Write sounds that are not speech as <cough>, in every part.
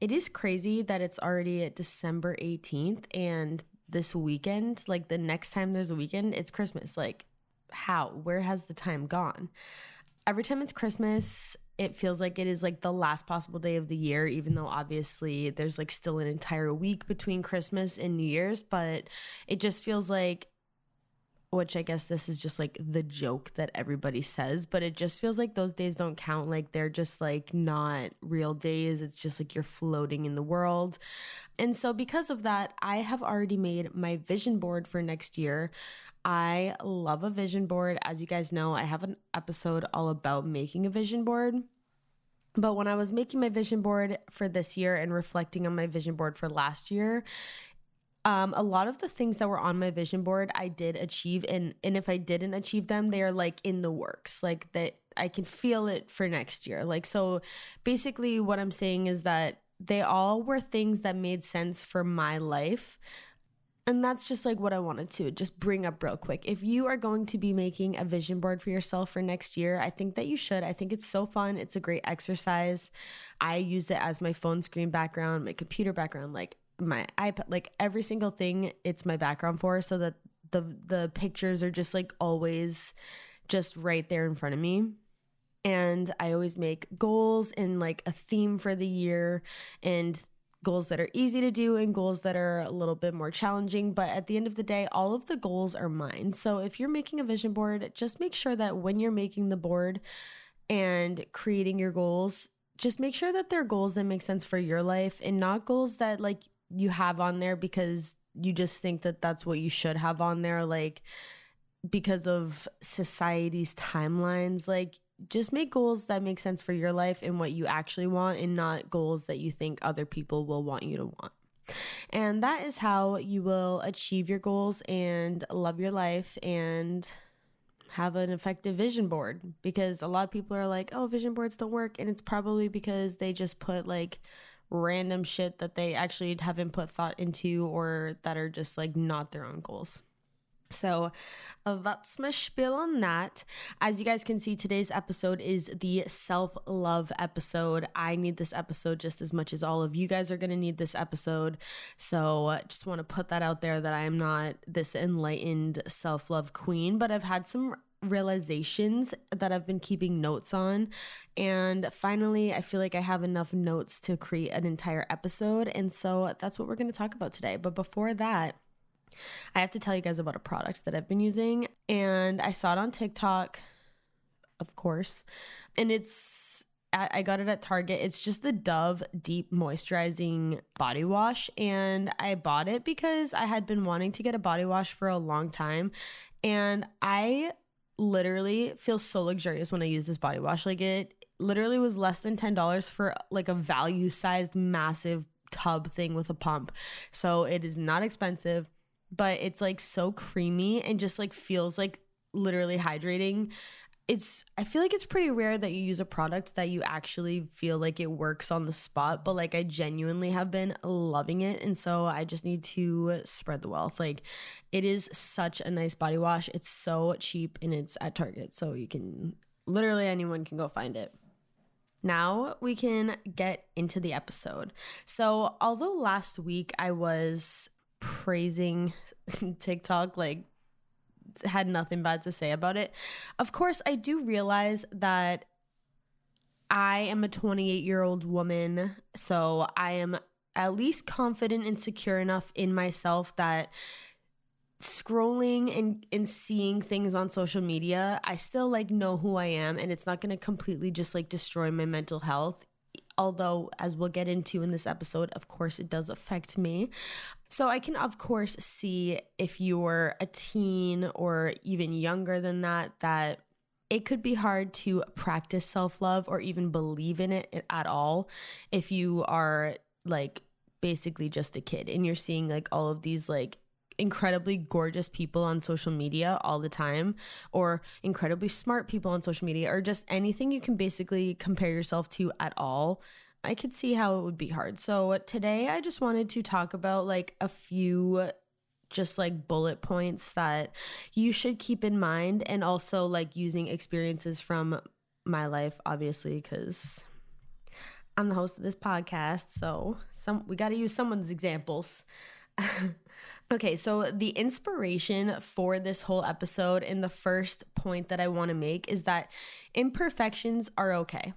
It is crazy that it's already December 18th and this weekend, like the next time there's a weekend, it's Christmas. Like, how? Where has the time gone? Every time it's Christmas, it feels like it is like the last possible day of the year, even though obviously there's like still an entire week between Christmas and New Year's, but it just feels like which I guess this is just like the joke that everybody says, but it just feels like those days don't count. Like they're just like not real days. It's just like you're floating in the world. And so, because of that, I have already made my vision board for next year. I love a vision board. As you guys know, I have an episode all about making a vision board. But when I was making my vision board for this year and reflecting on my vision board for last year, um, a lot of the things that were on my vision board I did achieve and and if I didn't achieve them they are like in the works like that I can feel it for next year like so basically what I'm saying is that they all were things that made sense for my life and that's just like what I wanted to just bring up real quick. If you are going to be making a vision board for yourself for next year, I think that you should. I think it's so fun. It's a great exercise. I use it as my phone screen background, my computer background. Like my iPad, like every single thing it's my background for so that the the pictures are just like always just right there in front of me. And I always make goals and like a theme for the year and goals that are easy to do and goals that are a little bit more challenging. But at the end of the day, all of the goals are mine. So if you're making a vision board, just make sure that when you're making the board and creating your goals, just make sure that they're goals that make sense for your life and not goals that like you have on there because you just think that that's what you should have on there like because of society's timelines like just make goals that make sense for your life and what you actually want and not goals that you think other people will want you to want and that is how you will achieve your goals and love your life and have an effective vision board because a lot of people are like, oh, vision boards don't work. And it's probably because they just put like random shit that they actually haven't put thought into or that are just like not their own goals. So uh, that's my spiel on that. As you guys can see, today's episode is the self love episode. I need this episode just as much as all of you guys are going to need this episode. So uh, just want to put that out there that I am not this enlightened self love queen, but I've had some realizations that I've been keeping notes on. And finally, I feel like I have enough notes to create an entire episode. And so that's what we're going to talk about today. But before that, I have to tell you guys about a product that I've been using. And I saw it on TikTok, of course. And it's I got it at Target. It's just the Dove Deep Moisturizing Body Wash. And I bought it because I had been wanting to get a body wash for a long time. And I literally feels so luxurious when I use this body wash. Like it literally was less than $10 for like a value sized massive tub thing with a pump. So it is not expensive, but it's like so creamy and just like feels like literally hydrating it's I feel like it's pretty rare that you use a product that you actually feel like it works on the spot, but like I genuinely have been loving it and so I just need to spread the wealth. Like it is such a nice body wash. It's so cheap and it's at Target, so you can literally anyone can go find it. Now we can get into the episode. So, although last week I was praising <laughs> TikTok like had nothing bad to say about it. Of course, I do realize that I am a 28 year old woman, so I am at least confident and secure enough in myself that scrolling and, and seeing things on social media, I still like know who I am and it's not gonna completely just like destroy my mental health although, as we'll get into in this episode, of course, it does affect me. So I can, of course, see if you're a teen or even younger than that, that it could be hard to practice self love or even believe in it at all if you are like basically just a kid and you're seeing like all of these like incredibly gorgeous people on social media all the time or incredibly smart people on social media or just anything you can basically compare yourself to at all I could see how it would be hard. So today I just wanted to talk about like a few just like bullet points that you should keep in mind and also like using experiences from my life obviously cuz I'm the host of this podcast, so some we got to use someone's examples. Okay, so the inspiration for this whole episode and the first point that I want to make is that imperfections are okay.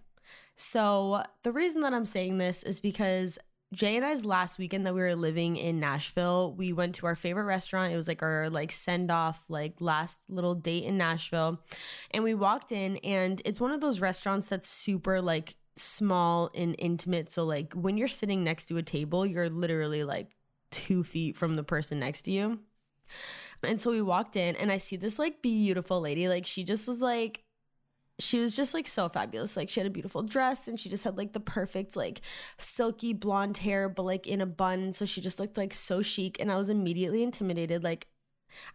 So, the reason that I'm saying this is because Jay and I's last weekend that we were living in Nashville, we went to our favorite restaurant. It was like our like send off, like last little date in Nashville. And we walked in and it's one of those restaurants that's super like small and intimate. So like when you're sitting next to a table, you're literally like two feet from the person next to you. And so we walked in and I see this like beautiful lady. Like she just was like she was just like so fabulous. Like she had a beautiful dress and she just had like the perfect like silky blonde hair, but like in a bun. So she just looked like so chic. And I was immediately intimidated. Like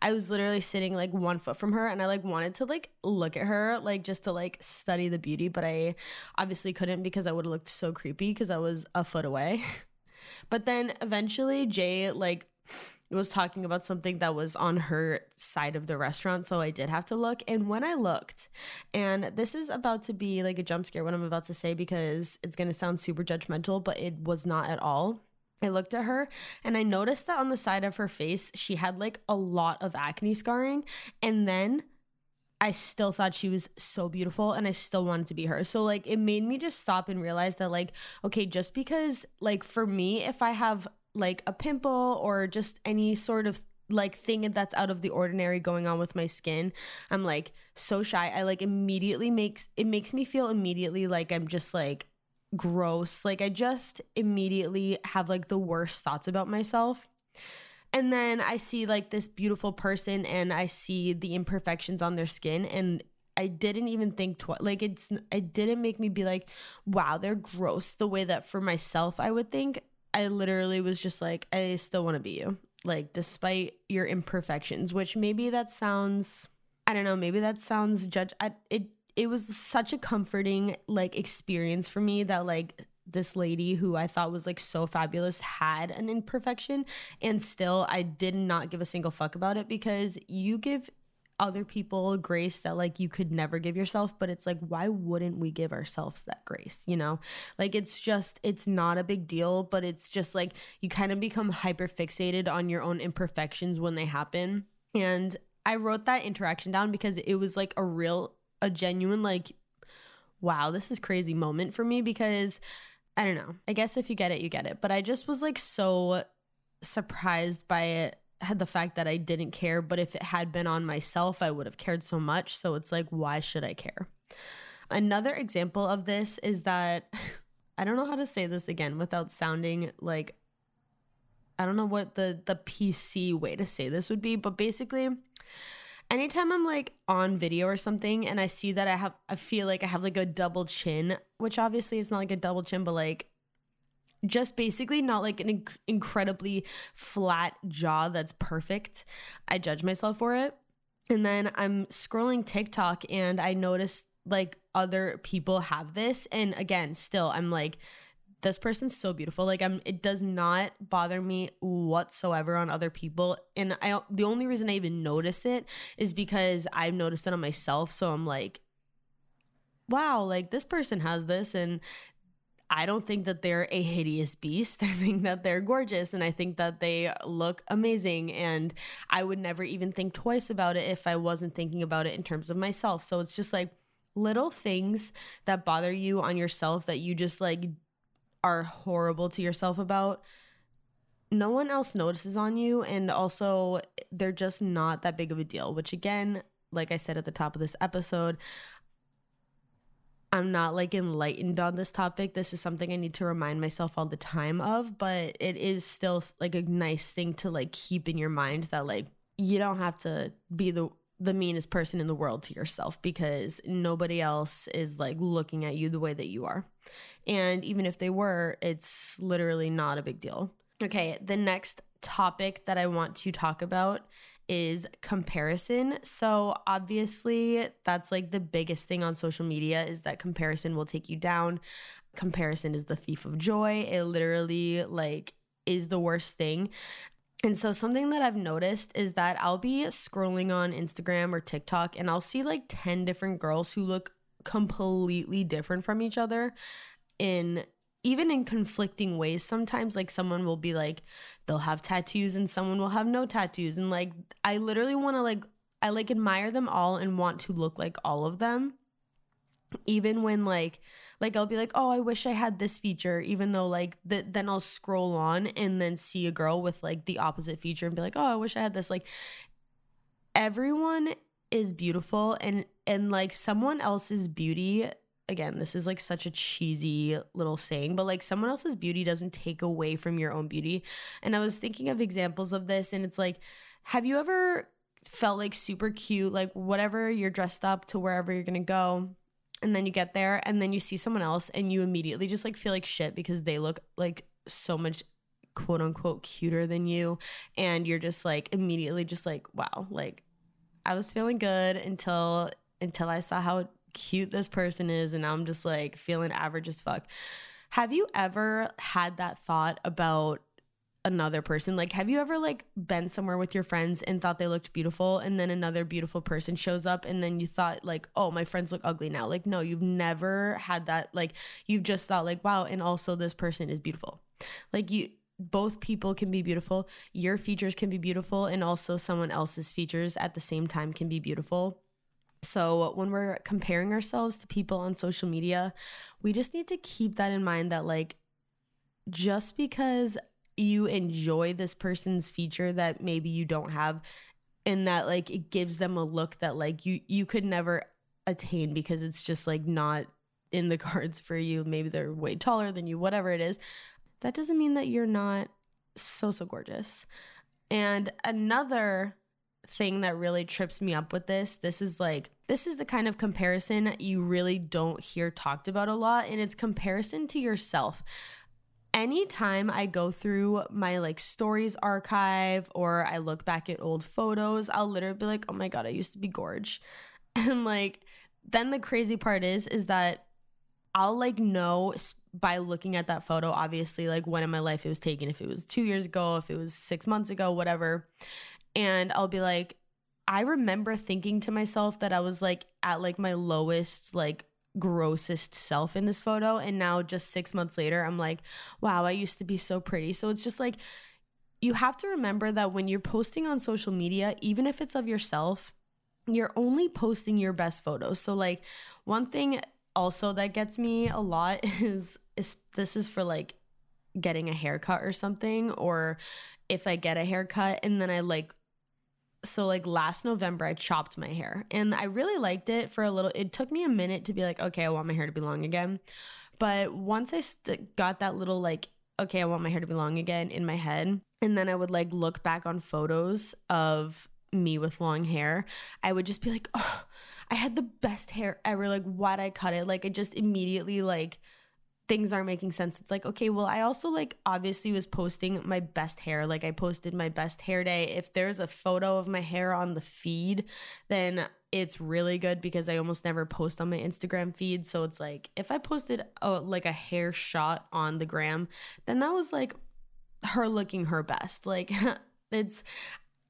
I was literally sitting like one foot from her and I like wanted to like look at her like just to like study the beauty, but I obviously couldn't because I would have looked so creepy because I was a foot away. <laughs> but then eventually Jay like was talking about something that was on her side of the restaurant. So I did have to look. And when I looked, and this is about to be like a jump scare, what I'm about to say, because it's going to sound super judgmental, but it was not at all. I looked at her and I noticed that on the side of her face, she had like a lot of acne scarring. And then I still thought she was so beautiful and I still wanted to be her. So like it made me just stop and realize that like okay, just because like for me if I have like a pimple or just any sort of like thing that's out of the ordinary going on with my skin i'm like so shy. I like immediately makes it makes me feel immediately like i'm just like gross. Like i just immediately have like the worst thoughts about myself and then i see like this beautiful person and i see the imperfections on their skin and I didn't even think twice. Like it's, it didn't make me be like, wow, they're gross. The way that for myself I would think. I literally was just like, I still want to be you. Like, despite your imperfections, which maybe that sounds, I don't know, maybe that sounds judge. I, it, it was such a comforting like experience for me that like this lady who I thought was like so fabulous had an imperfection and still I did not give a single fuck about it because you give other people grace that like you could never give yourself but it's like why wouldn't we give ourselves that grace you know? Like it's just it's not a big deal but it's just like you kind of become hyper fixated on your own imperfections when they happen. And i wrote that interaction down because it was like a real a genuine like wow this is crazy moment for me because i don't know i guess if you get it you get it but i just was like so surprised by it had the fact that I didn't care, but if it had been on myself, I would have cared so much. So it's like, why should I care? Another example of this is that <laughs> I don't know how to say this again without sounding like I don't know what the the PC way to say this would be, but basically anytime I'm like on video or something and I see that I have I feel like I have like a double chin, which obviously it's not like a double chin, but like just basically not like an inc- incredibly flat jaw that's perfect. I judge myself for it. And then I'm scrolling TikTok and I notice like other people have this. And again, still, I'm like, this person's so beautiful. Like I'm it does not bother me whatsoever on other people. And I the only reason I even notice it is because I've noticed it on myself. So I'm like, wow, like this person has this and I don't think that they're a hideous beast. <laughs> I think that they're gorgeous and I think that they look amazing. And I would never even think twice about it if I wasn't thinking about it in terms of myself. So it's just like little things that bother you on yourself that you just like are horrible to yourself about. No one else notices on you. And also, they're just not that big of a deal, which again, like I said at the top of this episode, I'm not like enlightened on this topic. This is something I need to remind myself all the time of, but it is still like a nice thing to like keep in your mind that like you don't have to be the the meanest person in the world to yourself because nobody else is like looking at you the way that you are. And even if they were, it's literally not a big deal. Okay, the next topic that I want to talk about is comparison. So, obviously, that's like the biggest thing on social media is that comparison will take you down. Comparison is the thief of joy. It literally like is the worst thing. And so, something that I've noticed is that I'll be scrolling on Instagram or TikTok and I'll see like 10 different girls who look completely different from each other in even in conflicting ways sometimes. Like someone will be like they'll have tattoos and someone will have no tattoos. And like i literally want to like i like admire them all and want to look like all of them. Even when like like I'll be like, "Oh, I wish I had this feature," even though like the, then I'll scroll on and then see a girl with like the opposite feature and be like, "Oh, I wish I had this." Like everyone is beautiful and and like someone else's beauty again, this is like such a cheesy little saying, but like someone else's beauty doesn't take away from your own beauty. And I was thinking of examples of this, and it's like, have you ever felt like super cute, like whatever you're dressed up to wherever you're gonna go? And then you get there, and then you see someone else, and you immediately just like feel like shit because they look like so much quote unquote cuter than you. And you're just like immediately just like, wow, like I was feeling good until until I saw how cute this person is and now I'm just like feeling average as fuck. Have you ever had that thought about another person? Like have you ever like been somewhere with your friends and thought they looked beautiful and then another beautiful person shows up and then you thought like, "Oh, my friends look ugly now." Like no, you've never had that like you've just thought like, "Wow, and also this person is beautiful." Like you both people can be beautiful. Your features can be beautiful and also someone else's features at the same time can be beautiful. So, when we're comparing ourselves to people on social media, we just need to keep that in mind that, like, just because you enjoy this person's feature that maybe you don't have, and that, like, it gives them a look that, like, you, you could never attain because it's just, like, not in the <laughs> cards for you. Maybe they're way taller than you, whatever it is. That doesn't mean that you're not so, so gorgeous. And another thing that really trips me up with this. This is like this is the kind of comparison you really don't hear talked about a lot and it's comparison to yourself. Anytime I go through my like stories archive or I look back at old photos, I'll literally be like, "Oh my god, I used to be gorge." <laughs> And like then the crazy part is is that I'll like know by looking at that photo obviously like when in my life it was taken if it was 2 years ago, if it was 6 months ago, whatever and I'll be like, I remember thinking to myself that I was like at like my lowest, like grossest self in this photo. And now, just six months later, I'm like, wow, I used to be so pretty. So it's just like, you have to remember that when you're posting on social media, even if it's of yourself, you're only posting your best photos. So, like, one thing also that gets me a lot <laughs> is, is this is for like getting a haircut or something, or if I get a haircut and then I like so like last November I chopped my hair and I really liked it for a little it took me a minute to be like okay I want my hair to be long again. But once I st- got that little like okay I want my hair to be long again in my head and then I would like look back on photos of me with long hair I would just be like oh I had the best hair ever like why'd I cut it? Like I just immediately like things aren't making sense. It's like, okay, well, I also like obviously was posting my best hair. Like I posted my best hair day. If there's a photo of my hair on the feed, then it's really good because I almost never post on my Instagram feed. So it's like if I posted a, like a hair shot on the gram, then that was like her looking her best. <laughs> Like it's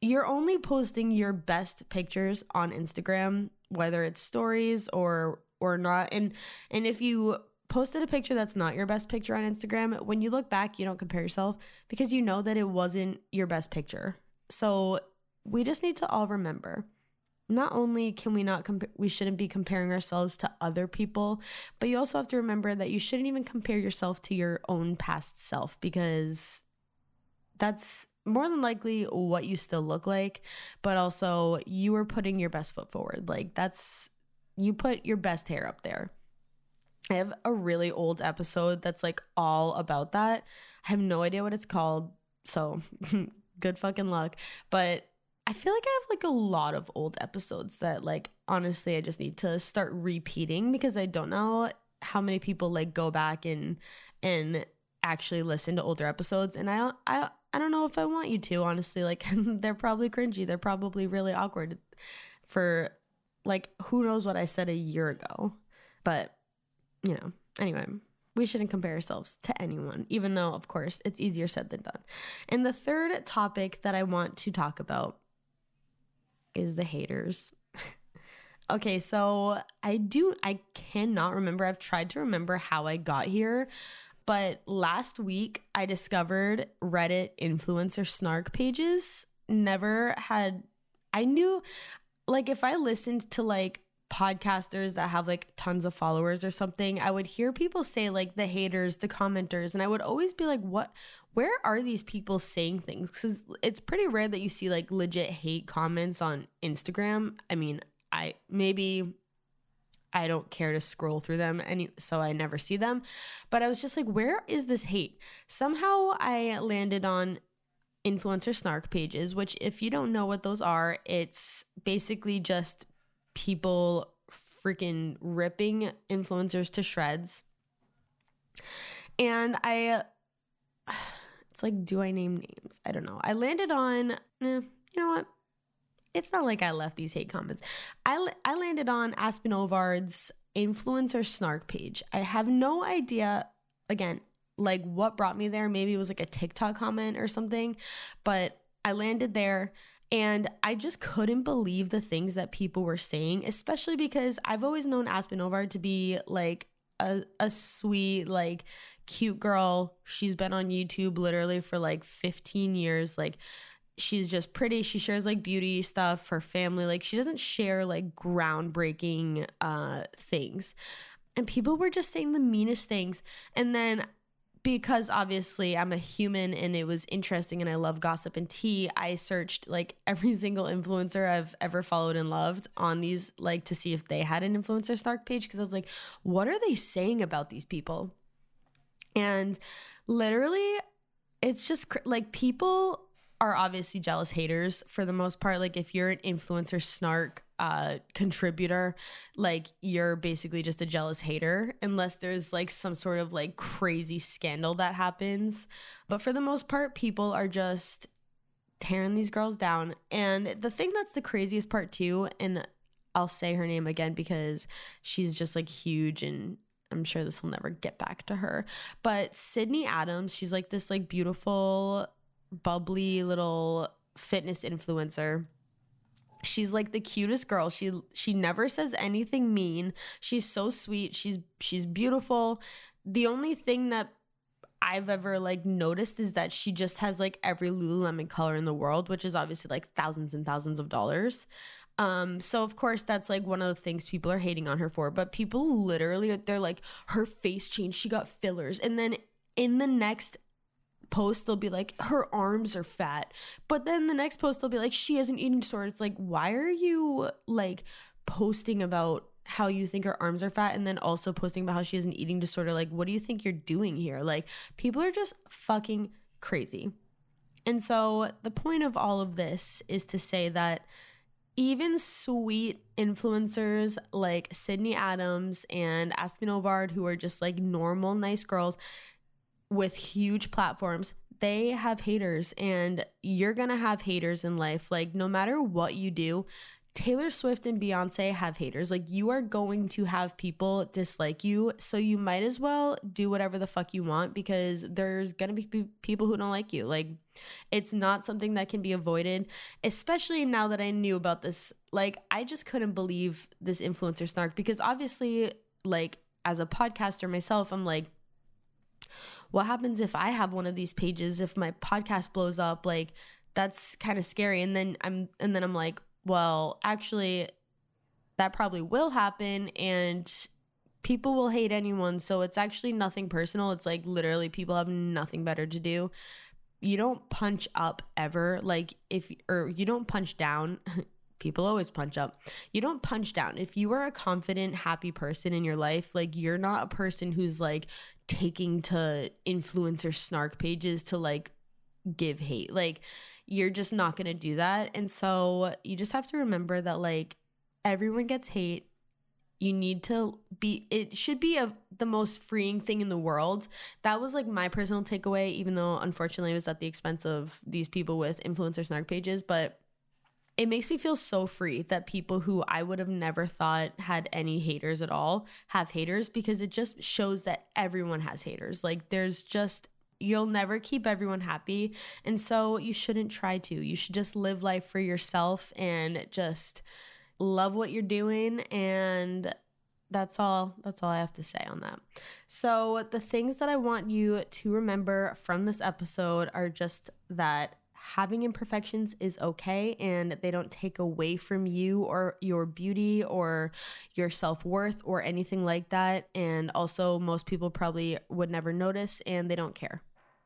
you're only posting your best pictures on Instagram, whether it's stories or or not. And and if you posted a picture that's not your best picture on Instagram, when you look back, you don't compare yourself because you know that it wasn't your best picture. So we just need to all remember not only can we not comp- we shouldn't be comparing ourselves to other people but you also have to remember that you shouldn't even compare yourself to your own past self because that's more than likely what you still look like but also you are putting your best foot forward like that's you put your best hair up there I have a really old episode that's like all about that. I have no idea what it's called, so <laughs> good fucking luck. But I feel like I have like a lot of old episodes that like honestly I just need to start repeating because I don't know how many people like go back and and actually listen to older episodes and I I I don't know if I want you to honestly like <laughs> they're probably cringy they're probably really awkward for like who knows what I said a year ago but you know anyway we shouldn't compare ourselves to anyone even though of course it's easier said than done. And the third topic that I want to talk about is the haters. <laughs> Okay so I do I cannot remember. I've tried to remember how I got here but last week, I discovered Reddit influencer snark pages. Never had, I knew, like, if I listened to like podcasters that have like tons of followers or something, I would hear people say like the haters, the commenters, and I would always be like, what, where are these people saying things? Because it's pretty rare that you see like legit hate comments on Instagram. I mean, I maybe I don't care to scroll through them and so I never see them. But I was just like, where is this hate? Somehow I landed on influencer snark pages, which if you don't know what those are, it's basically just people freaking ripping influencers to shreds. And I <sighs> it's like do I name names? I don't know. I landed on eh, you know what? it's not like I left these hate comments. I, I landed on Aspen Ovard's influencer snark page. I have no idea, again, like what brought me there. Maybe it was like a TikTok comment or something, but I landed there and I just couldn't believe the things that people were saying, especially because I've always known Aspen Ovard to be like a, a sweet, like cute girl. She's been on YouTube literally for like 15 years. Like, she's just pretty. She shares like beauty stuff, her family. Like she doesn't share like groundbreaking uh things. And people were just saying the meanest things. And then because obviously I'm a human and it was interesting and I love gossip and tea, I searched like <laughs> every single influencer I've ever followed and loved on these, like to see if they had an influencer snark page. Cause I was like, what are they saying about these people? And literally, it's just cr- like people are obviously jealous haters for the most part. Like if you're an influencer snark uh contributor, like you're basically just a jealous hater unless there's like some sort of like crazy scandal that happens. But for the most part, people are just tearing these girls down. And the thing that's the craziest part too, and I'll say her name again because she's just like huge and I'm sure this will never get back to her. But Sydney Adams, she's like this like beautiful bubbly little fitness influencer. She's like the cutest girl. She she never says anything mean. She's so sweet. She's she's beautiful. The only thing that I've ever like noticed is that she just has like every Lululemon color in the world, which is obviously like thousands and thousands of dollars. Um, so of course that's like one of the things people are hating on her for. But people literally they're like, her face changed, she got fillers, and then in the next post they'll be like her arms are fat. But then the next post they'll be like she has an eating disorder it's like why are you like posting about how you think her arms are fat and then also posting about how she has an eating disorder? Like what do you think you're doing here? Like people are just fucking crazy. And so the point of all of this is to say that even sweet influencers like Sydney Adams and Aspen Ovard, who are just like normal, nice girls, with huge platforms, they have haters and you're going to have haters in life. Like, no matter what you do, Taylor Swift and Beyonce have haters. Like, you are going to have people dislike you. So, you might as well do whatever the fuck you want because there's going to be people who don't like you. Like, it's not something that can be avoided, especially now that I knew about this. Like, I just couldn't believe this influencer snark because obviously, like, as a podcaster myself, I'm like, what happens if I have one of these pages if my podcast blows up like that's kind of scary. And then I'm and then I'm like well actually that probably will happen and people will hate anyone. So it's actually nothing personal. It's like literally people have nothing better to do. You don't punch up ever. Like if or you don't punch down <laughs> people always punch up. You don't punch down. If you are a confident, happy person in your life, like you're not a person who's like taking to influencer snark pages to like give hate. Like you're just not going to do that. And so you just have to remember that like everyone gets hate you need to be it should be a the most freeing thing in the world that was like my personal takeaway even though unfortunately it was at the expense of these people with influencer snark pages but it makes me feel so free that people who I would have never thought had any haters at all have haters because it just shows that everyone has haters. Like there's just you'll never keep everyone happy and so you shouldn't try to. You should just live life for yourself and just love what you're doing and that's all that's all I have to say on that. So the things that I want you to remember from this episode are just that having imperfections is okay and they don't take away from you or your beauty or your self-worth or anything like that and also most people probably would never notice and they don't care.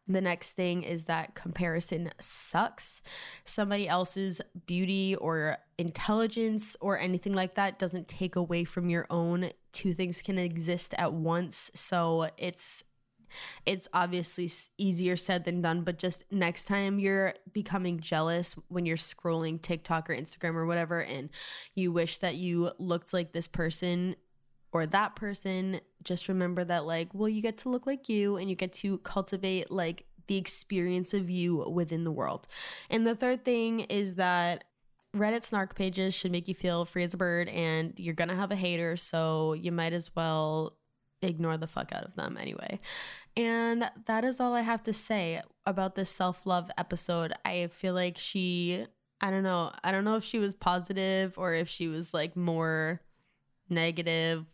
The next thing is that comparison sucks. Somebody else's beauty or intelligence or anything like that doesn't take away from your own. Two things can exist at once. So it's it's obviously easier said than done, but just next time you're becoming jealous when you're scrolling TikTok or Instagram or whatever, and you wish that you looked like this person or that person, just remember that, like, well, you get to look like you and you get to cultivate, like, the experience of you within the world. And the third thing is that Reddit snark pages should make you feel free as a bird, and you're gonna have a hater, so you might as well ignore the fuck out of them anyway. And that is all I have to say about this self love episode. I feel like she, I don't know, I don't know if she was positive or if she was like more negative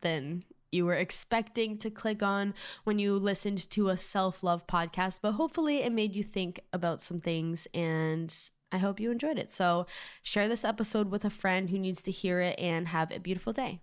than you were expecting to click on when you listened to a self love podcast, but hopefully it made you think about some things and I hope you enjoyed it. So share this episode with a friend who needs to hear it and have a beautiful day.